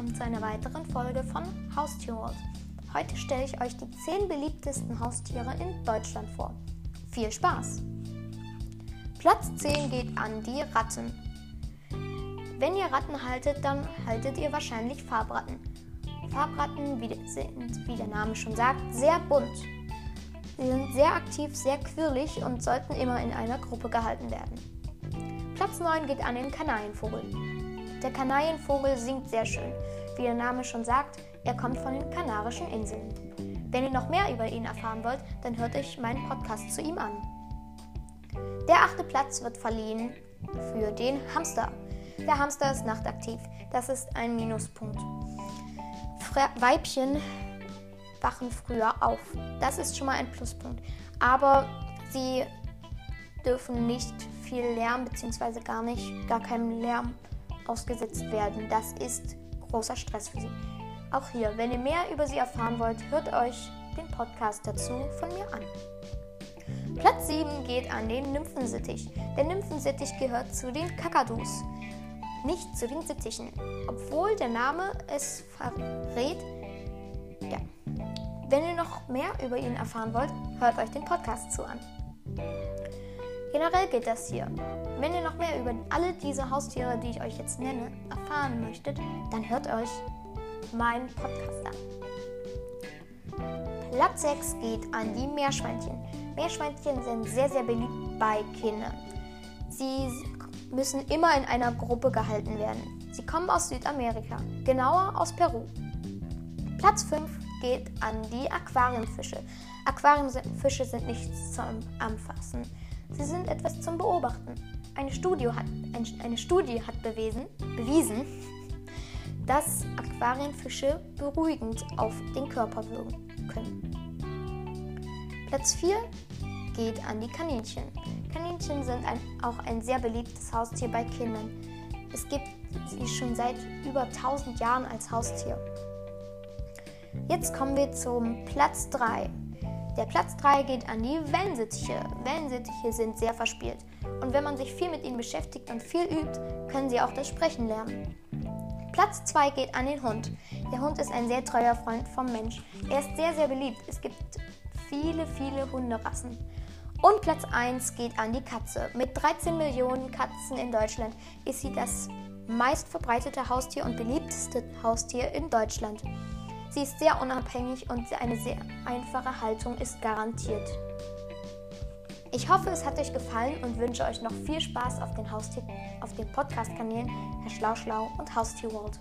willkommen zu einer weiteren Folge von Haustier World. Heute stelle ich euch die 10 beliebtesten Haustiere in Deutschland vor. Viel Spaß! Platz 10 geht an die Ratten. Wenn ihr Ratten haltet, dann haltet ihr wahrscheinlich Farbratten. Farbratten sind, wie der Name schon sagt, sehr bunt. Sie sind sehr aktiv, sehr quirlig und sollten immer in einer Gruppe gehalten werden. Platz 9 geht an den Kanarienvogel. Der Kanarienvogel singt sehr schön. Wie der Name schon sagt, er kommt von den Kanarischen Inseln. Wenn ihr noch mehr über ihn erfahren wollt, dann hört euch meinen Podcast zu ihm an. Der achte Platz wird verliehen für den Hamster. Der Hamster ist nachtaktiv. Das ist ein Minuspunkt. Fre Weibchen wachen früher auf. Das ist schon mal ein Pluspunkt. Aber sie dürfen nicht viel Lärm bzw. gar nicht, gar keinen Lärm ausgesetzt werden. Das ist großer Stress für sie. Auch hier, wenn ihr mehr über sie erfahren wollt, hört euch den Podcast dazu von mir an. Platz 7 geht an den Nymphensittich. Der Nymphensittich gehört zu den Kakadus, nicht zu den Sittichen, obwohl der Name es verrät. Ja. Wenn ihr noch mehr über ihn erfahren wollt, hört euch den Podcast zu an. Generell geht das hier. Wenn ihr noch mehr über alle diese Haustiere, die ich euch jetzt nenne, erfahren möchtet, dann hört euch meinen Podcast an. Platz 6 geht an die Meerschweinchen. Meerschweinchen sind sehr, sehr beliebt bei Kindern. Sie müssen immer in einer Gruppe gehalten werden. Sie kommen aus Südamerika, genauer aus Peru. Platz 5 geht an die Aquarienfische. Aquarienfische sind nichts zum Anfassen. Sie sind etwas zum Beobachten. Eine Studie hat, eine Studie hat bewiesen, bewiesen, dass Aquarienfische beruhigend auf den Körper wirken können. Platz 4 geht an die Kaninchen. Kaninchen sind ein, auch ein sehr beliebtes Haustier bei Kindern. Es gibt sie schon seit über 1000 Jahren als Haustier. Jetzt kommen wir zum Platz 3. Der Platz 3 geht an die Wellensittiche. Wellensittiche sind sehr verspielt. Und wenn man sich viel mit ihnen beschäftigt und viel übt, können sie auch das Sprechen lernen. Platz 2 geht an den Hund. Der Hund ist ein sehr treuer Freund vom Mensch. Er ist sehr, sehr beliebt. Es gibt viele, viele Hunderassen. Und Platz 1 geht an die Katze. Mit 13 Millionen Katzen in Deutschland ist sie das meistverbreitete Haustier und beliebteste Haustier in Deutschland. Sie ist sehr unabhängig und eine sehr einfache Haltung ist garantiert. Ich hoffe, es hat euch gefallen und wünsche euch noch viel Spaß auf den, auf den Podcast-Kanälen Herr Schlauschlau und Haustier World.